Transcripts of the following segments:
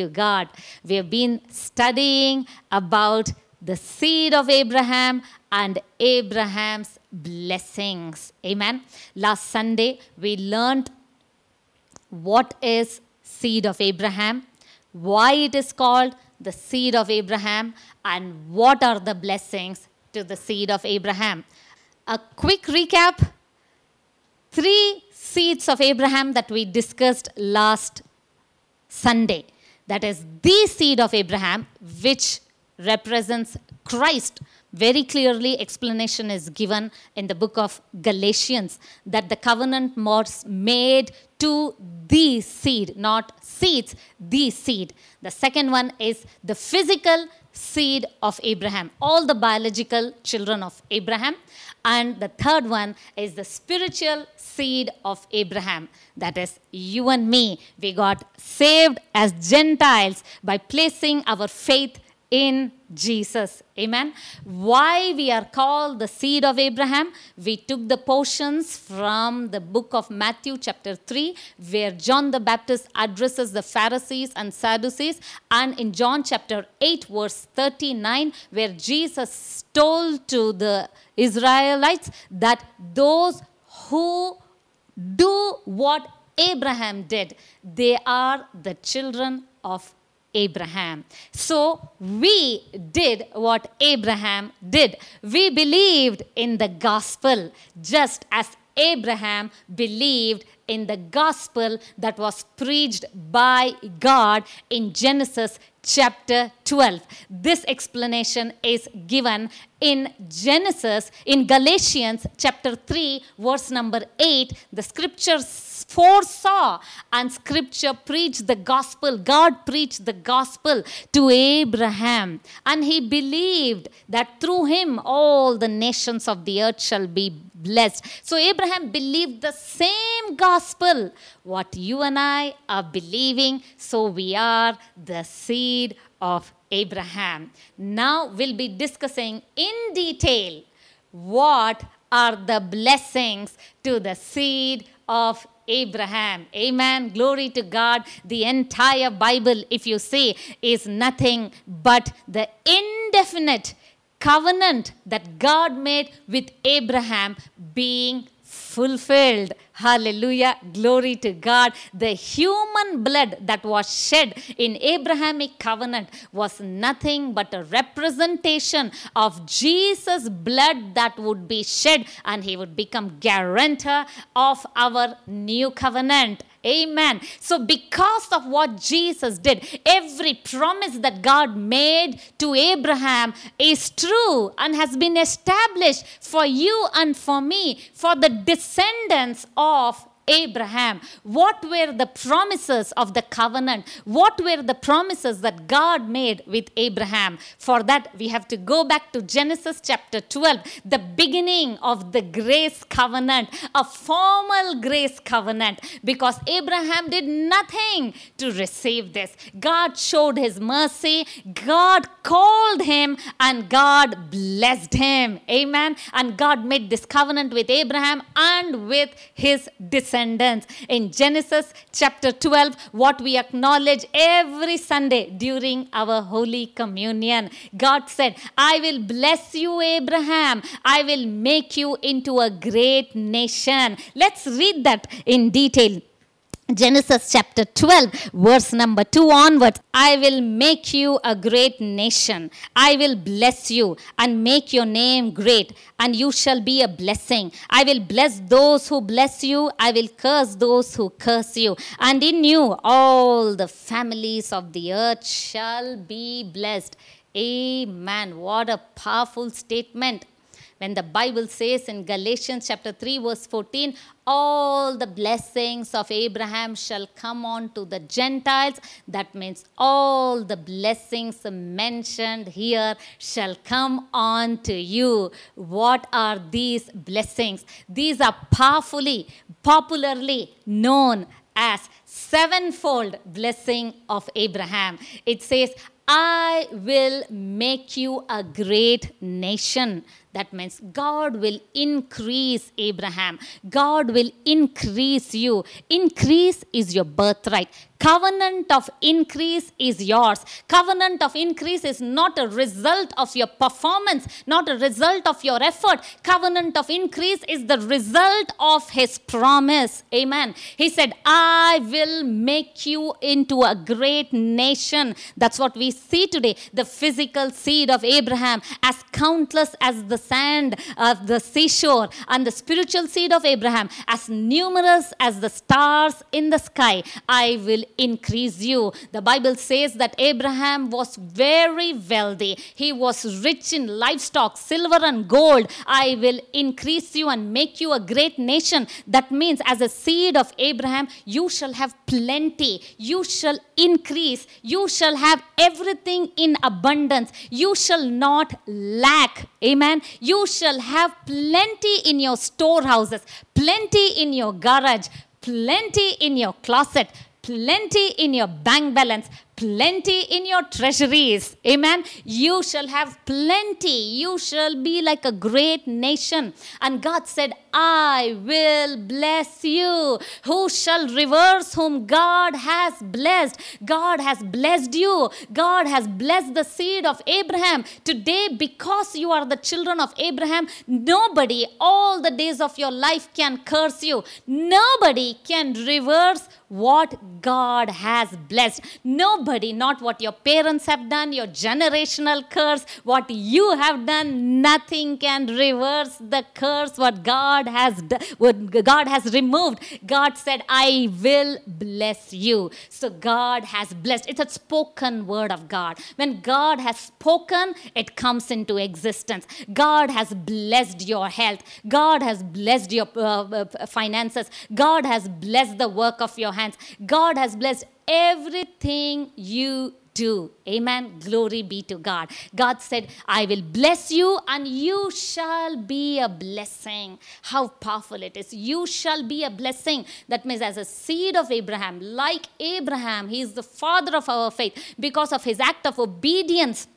to God. We have been studying about the seed of Abraham and Abraham's blessings. Amen. Last Sunday, we learned what is seed of Abraham, why it is called the seed of Abraham, and what are the blessings to the seed of Abraham. A quick recap three seeds of Abraham that we discussed last Sunday. That is the seed of Abraham, which represents Christ. Very clearly, explanation is given in the book of Galatians that the covenant was made to the seed, not seeds, the seed. The second one is the physical seed of Abraham, all the biological children of Abraham. And the third one is the spiritual seed of Abraham. That is you and me. We got saved as Gentiles by placing our faith in Jesus. Amen. Why we are called the seed of Abraham? We took the portions from the book of Matthew, chapter 3, where John the Baptist addresses the Pharisees and Sadducees, and in John chapter 8, verse 39, where Jesus told to the Israelites that those who do what Abraham did, they are the children of Abraham. So we did what Abraham did. We believed in the gospel just as Abraham believed in the gospel that was preached by God in Genesis chapter 12. This explanation is given in Genesis, in Galatians chapter 3, verse number 8. The scriptures foresaw and scripture preached the gospel. God preached the gospel to Abraham, and he believed that through him all the nations of the earth shall be blessed. So Abraham believed the same gospel what you and I are believing, so we are the seed of Abraham. Now we'll be discussing in detail what are the blessings to the seed of Abraham. Amen. Glory to God. The entire Bible, if you see, is nothing but the indefinite covenant that God made with Abraham being fulfilled. Hallelujah. Glory to God. The human blood that was shed in Abrahamic covenant was nothing but a representation of Jesus' blood that would be shed and he would become guarantor of our new covenant. Amen. So, because of what Jesus did, every promise that God made to Abraham is true and has been established for you and for me, for the descendants of Abraham. What were the promises of the covenant? What were the promises that God made with Abraham? For that, we have to go back to Genesis chapter 12, the beginning of the grace covenant, a formal grace covenant, because Abraham did nothing to receive this. God showed his mercy, God called him, and God blessed him. Amen. And God made this covenant with Abraham and with his descendants In Genesis chapter 12, what we acknowledge every Sunday during our Holy Communion, God said, I will bless you, Abraham. I will make you into a great nation. Let's read that in detail. Genesis chapter 12, verse number 2 onwards. I will make you a great nation. I will bless you and make your name great, and you shall be a blessing. I will bless those who bless you. I will curse those who curse you. And in you, all the families of the earth shall be blessed. Amen. What a powerful statement when the Bible says in Galatians chapter 3, verse 14, all the blessings of Abraham shall come on to the Gentiles. That means all the blessings mentioned here shall come on to you. What are these blessings? These are powerfully, popularly known as sevenfold blessing of Abraham. It says, I will make you a great nation. That means God will increase Abraham. God will increase you. Increase is your birthright. Covenant of increase is yours. Covenant of increase is not a result of your performance, not a result of your effort. Covenant of increase is the result of his promise. Amen. He said, I will make you into a great nation. That's what we see today. The physical seed of Abraham, as countless as the sand of the seashore, and the spiritual seed of Abraham, as numerous as the stars in the sky. I will increase you. The Bible says that Abraham was very wealthy. He was rich in livestock, silver and gold. I will increase you and make you a great nation. That means, as a seed of Abraham, you shall have plenty. You shall increase. You shall have everything in abundance. You shall not lack. Amen. You shall have plenty in your storehouses, plenty in your garage, plenty in your closet, plenty in your bank balance, plenty in your treasuries. Amen. You shall have plenty. You shall be like a great nation. And God said, I will bless you. Who shall reverse whom God has blessed? God has blessed you. God has blessed the seed of Abraham. Today, because you are the children of Abraham, nobody all the days of your life can curse you. Nobody can reverse what God has blessed. Nobody, not what your parents have done, your generational curse, what you have done, nothing can reverse the curse what God has what God has removed. God said, "I will bless you." So God has blessed. It's a spoken word of God. When God has spoken, it comes into existence. God has blessed your health. God has blessed your uh, uh, finances. God has blessed the work of your hands. God has blessed everything you do. Amen. Glory be to God. God said, I will bless you and you shall be a blessing. How powerful it is. You shall be a blessing. That means, as a seed of Abraham, like Abraham, he is the father of our faith because of his act of obedience.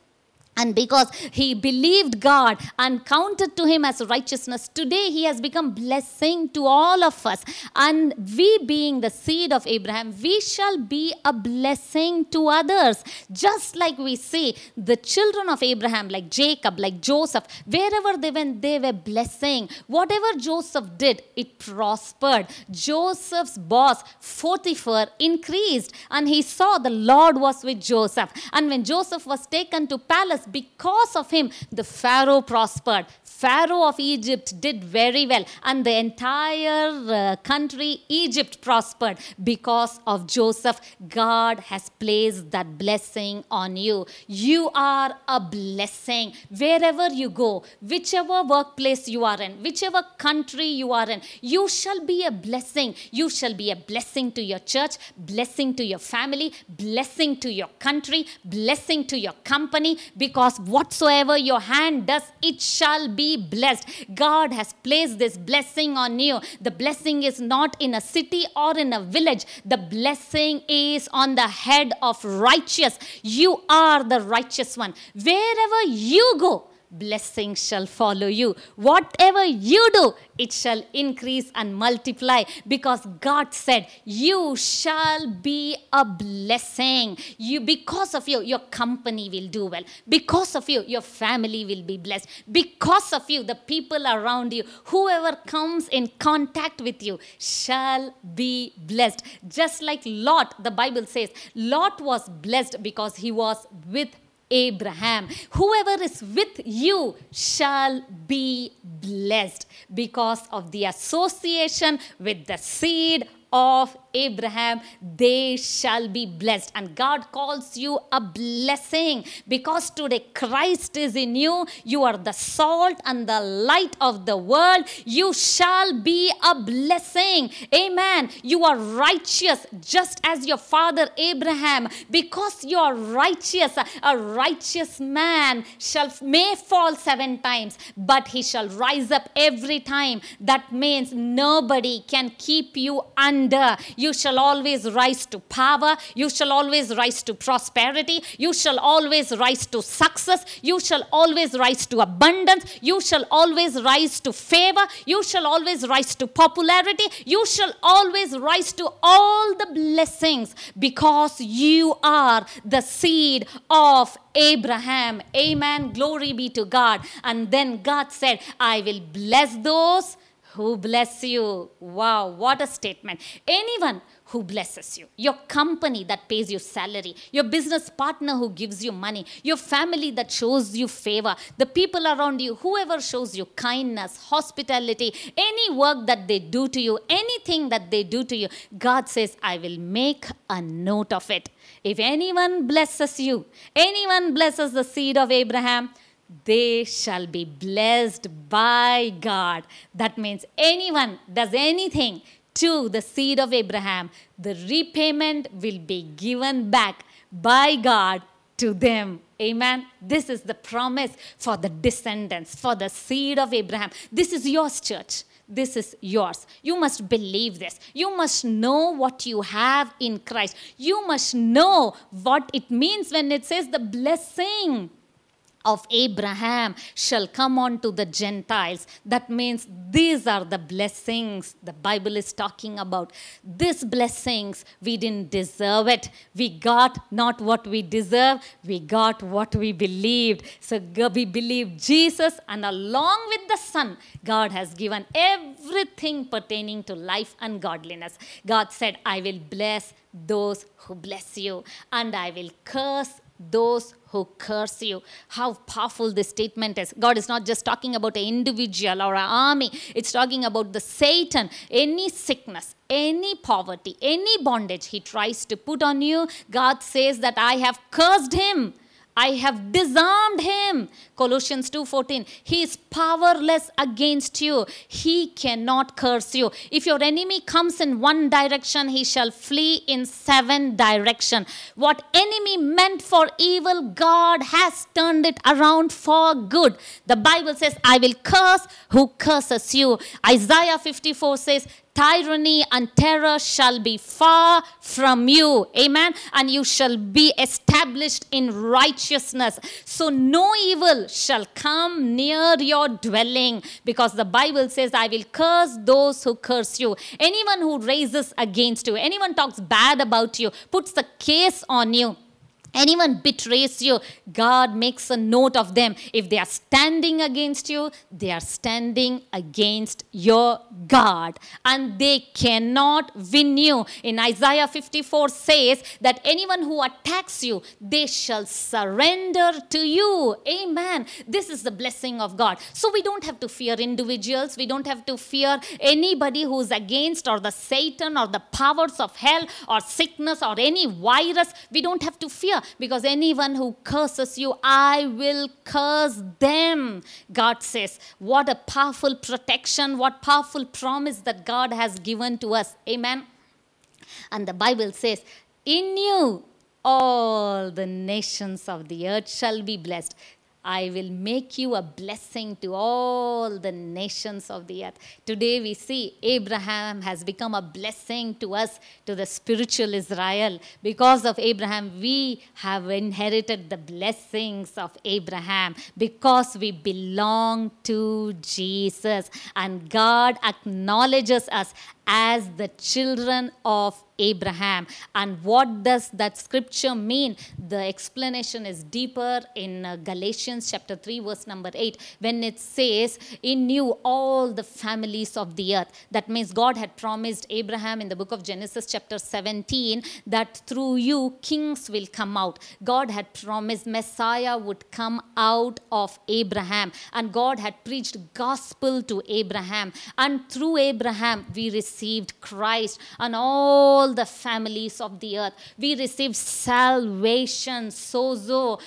And because he believed God and counted to him as righteousness, today he has become blessing to all of us. And we, being the seed of Abraham, we shall be a blessing to others. Just like we see the children of Abraham, like Jacob, like Joseph, wherever they went, they were blessing. Whatever Joseph did, it prospered. Joseph's boss, Potiphar, increased, and he saw the Lord was with Joseph. And when Joseph was taken to palace, because of him, the Pharaoh prospered. Pharaoh of Egypt did very well, and the entire uh, country, Egypt, prospered because of Joseph. God has placed that blessing on you. You are a blessing wherever you go, whichever workplace you are in, whichever country you are in. You shall be a blessing. You shall be a blessing to your church, blessing to your family, blessing to your country, blessing to your company, because whatsoever your hand does, it shall be blessed. God has placed this blessing on you. The blessing is not in a city or in a village, the blessing is on the head of righteous. You are the righteous one. Wherever you go, blessing shall follow you. Whatever you do, it shall increase and multiply because God said, You shall be a blessing. You because of you, your company will do well. Because of you, your family will be blessed. Because of you, the people around you, whoever comes in contact with you, shall be blessed. Just like Lot, the Bible says, Lot was blessed because he was with Abraham. Whoever is with you shall be blessed because of the association with the seed of Abraham, they shall be blessed. And God calls you a blessing because today Christ is in you. You are the salt and the light of the world. You shall be a blessing. Amen. You are righteous just as your father Abraham. Because you are righteous, a righteous man shall may fall seven times, but he shall rise up every time. That means nobody can keep you under. You shall always rise to power. You shall always rise to prosperity. You shall always rise to success. You shall always rise to abundance. You shall always rise to favor. You shall always rise to popularity. You shall always rise to all the blessings because you are the seed of Abraham. Amen. Glory be to God. And then God said, I will bless those who bless you. Wow, what a statement. Anyone who blesses you, your company that pays you salary, your business partner who gives you money, your family that shows you favor, the people around you, whoever shows you kindness, hospitality, any work that they do to you, anything that they do to you, God says, I will make a note of it. If anyone blesses you, anyone blesses the seed of Abraham, they shall be blessed by God. That means anyone does anything to the seed of Abraham, the repayment will be given back by God to them. Amen. This is the promise for the descendants, for the seed of Abraham. This is yours, church. This is yours. You must believe this. You must know what you have in Christ. You must know what it means when it says the blessing of Abraham shall come on to the Gentiles. That means these are the blessings the Bible is talking about. These blessings, we didn't deserve it. We got not what we deserve, we got what we believed. So we believe Jesus, and along with the Son, God has given everything pertaining to life and godliness. God said, I will bless those who bless you, and I will curse those who curse you. How powerful this statement is. God is not just talking about an individual or an army, it's talking about the Satan, any sickness, any poverty, any bondage he tries to put on you. God says that I have cursed him. I have disarmed him. Colossians 2:14. He is powerless against you. He cannot curse you. If your enemy comes in one direction, he shall flee in seven direction. What enemy meant for evil, God has turned it around for good. The Bible says, I will curse who curses you. Isaiah 54 says, tyranny and terror shall be far from you. Amen. And you shall be established in righteousness. So no evil shall come near your dwelling because the Bible says, I will curse those who curse you. Anyone who raises against you, anyone talks bad about you, puts the case on you anyone betrays you, God makes a note of them. If they are standing against you, they are standing against your God and they cannot win you. In Isaiah 54 says that anyone who attacks you, they shall surrender to you. Amen. This is the blessing of God. So we don't have to fear individuals. We don't have to fear anybody who's against or the Satan or the powers of hell or sickness or any virus. We don't have to fear because anyone who curses you, I will curse them. God says, what a powerful protection, what powerful promise that God has given to us. Amen. And the Bible says, In you all the nations of the earth shall be blessed. I will make you a blessing to all the nations of the earth. Today we see Abraham has become a blessing to us, to the spiritual Israel. Because of Abraham, we have inherited the blessings of Abraham because we belong to Jesus. And God acknowledges us as the children of Abraham. And what does that scripture mean? The explanation is deeper in uh, Galatians chapter 3, verse number 8, when it says, In you all the families of the earth. That means God had promised Abraham in the book of Genesis, chapter 17, that through you kings will come out. God had promised Messiah would come out of Abraham. And God had preached gospel to Abraham. And through Abraham, we received Christ and all the families of the earth. We received salvation, sozo,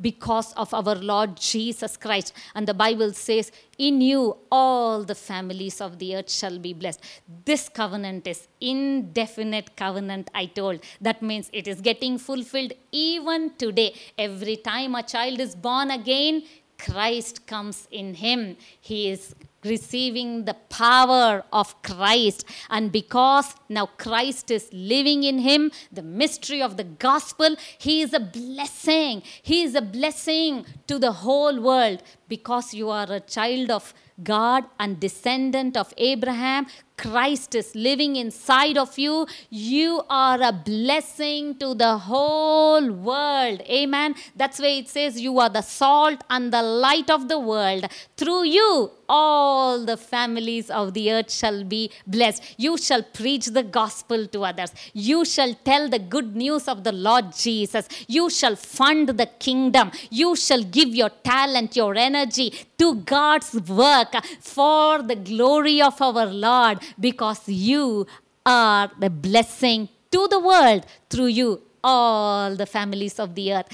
because of our Lord Jesus Christ. And the Bible says, In you all the families of the earth shall be blessed. This covenant is indefinite covenant, I told. That means it is getting fulfilled even today. Every time a child is born again, Christ comes in him. He is receiving the power of Christ. And because now Christ is living in him, the mystery of the gospel, he is a blessing. He is a blessing to the whole world because you are a child of God and descendant of Abraham. Christ is living inside of you. You are a blessing to the whole world. Amen. That's why it says you are the salt and the light of the world. Through you, all the families of the earth shall be blessed. You shall preach the gospel to others. You shall tell the good news of the Lord Jesus. You shall fund the kingdom. You shall give your talent, your energy to God's work for the glory of our Lord because you are the blessing to the world through you all the families of the earth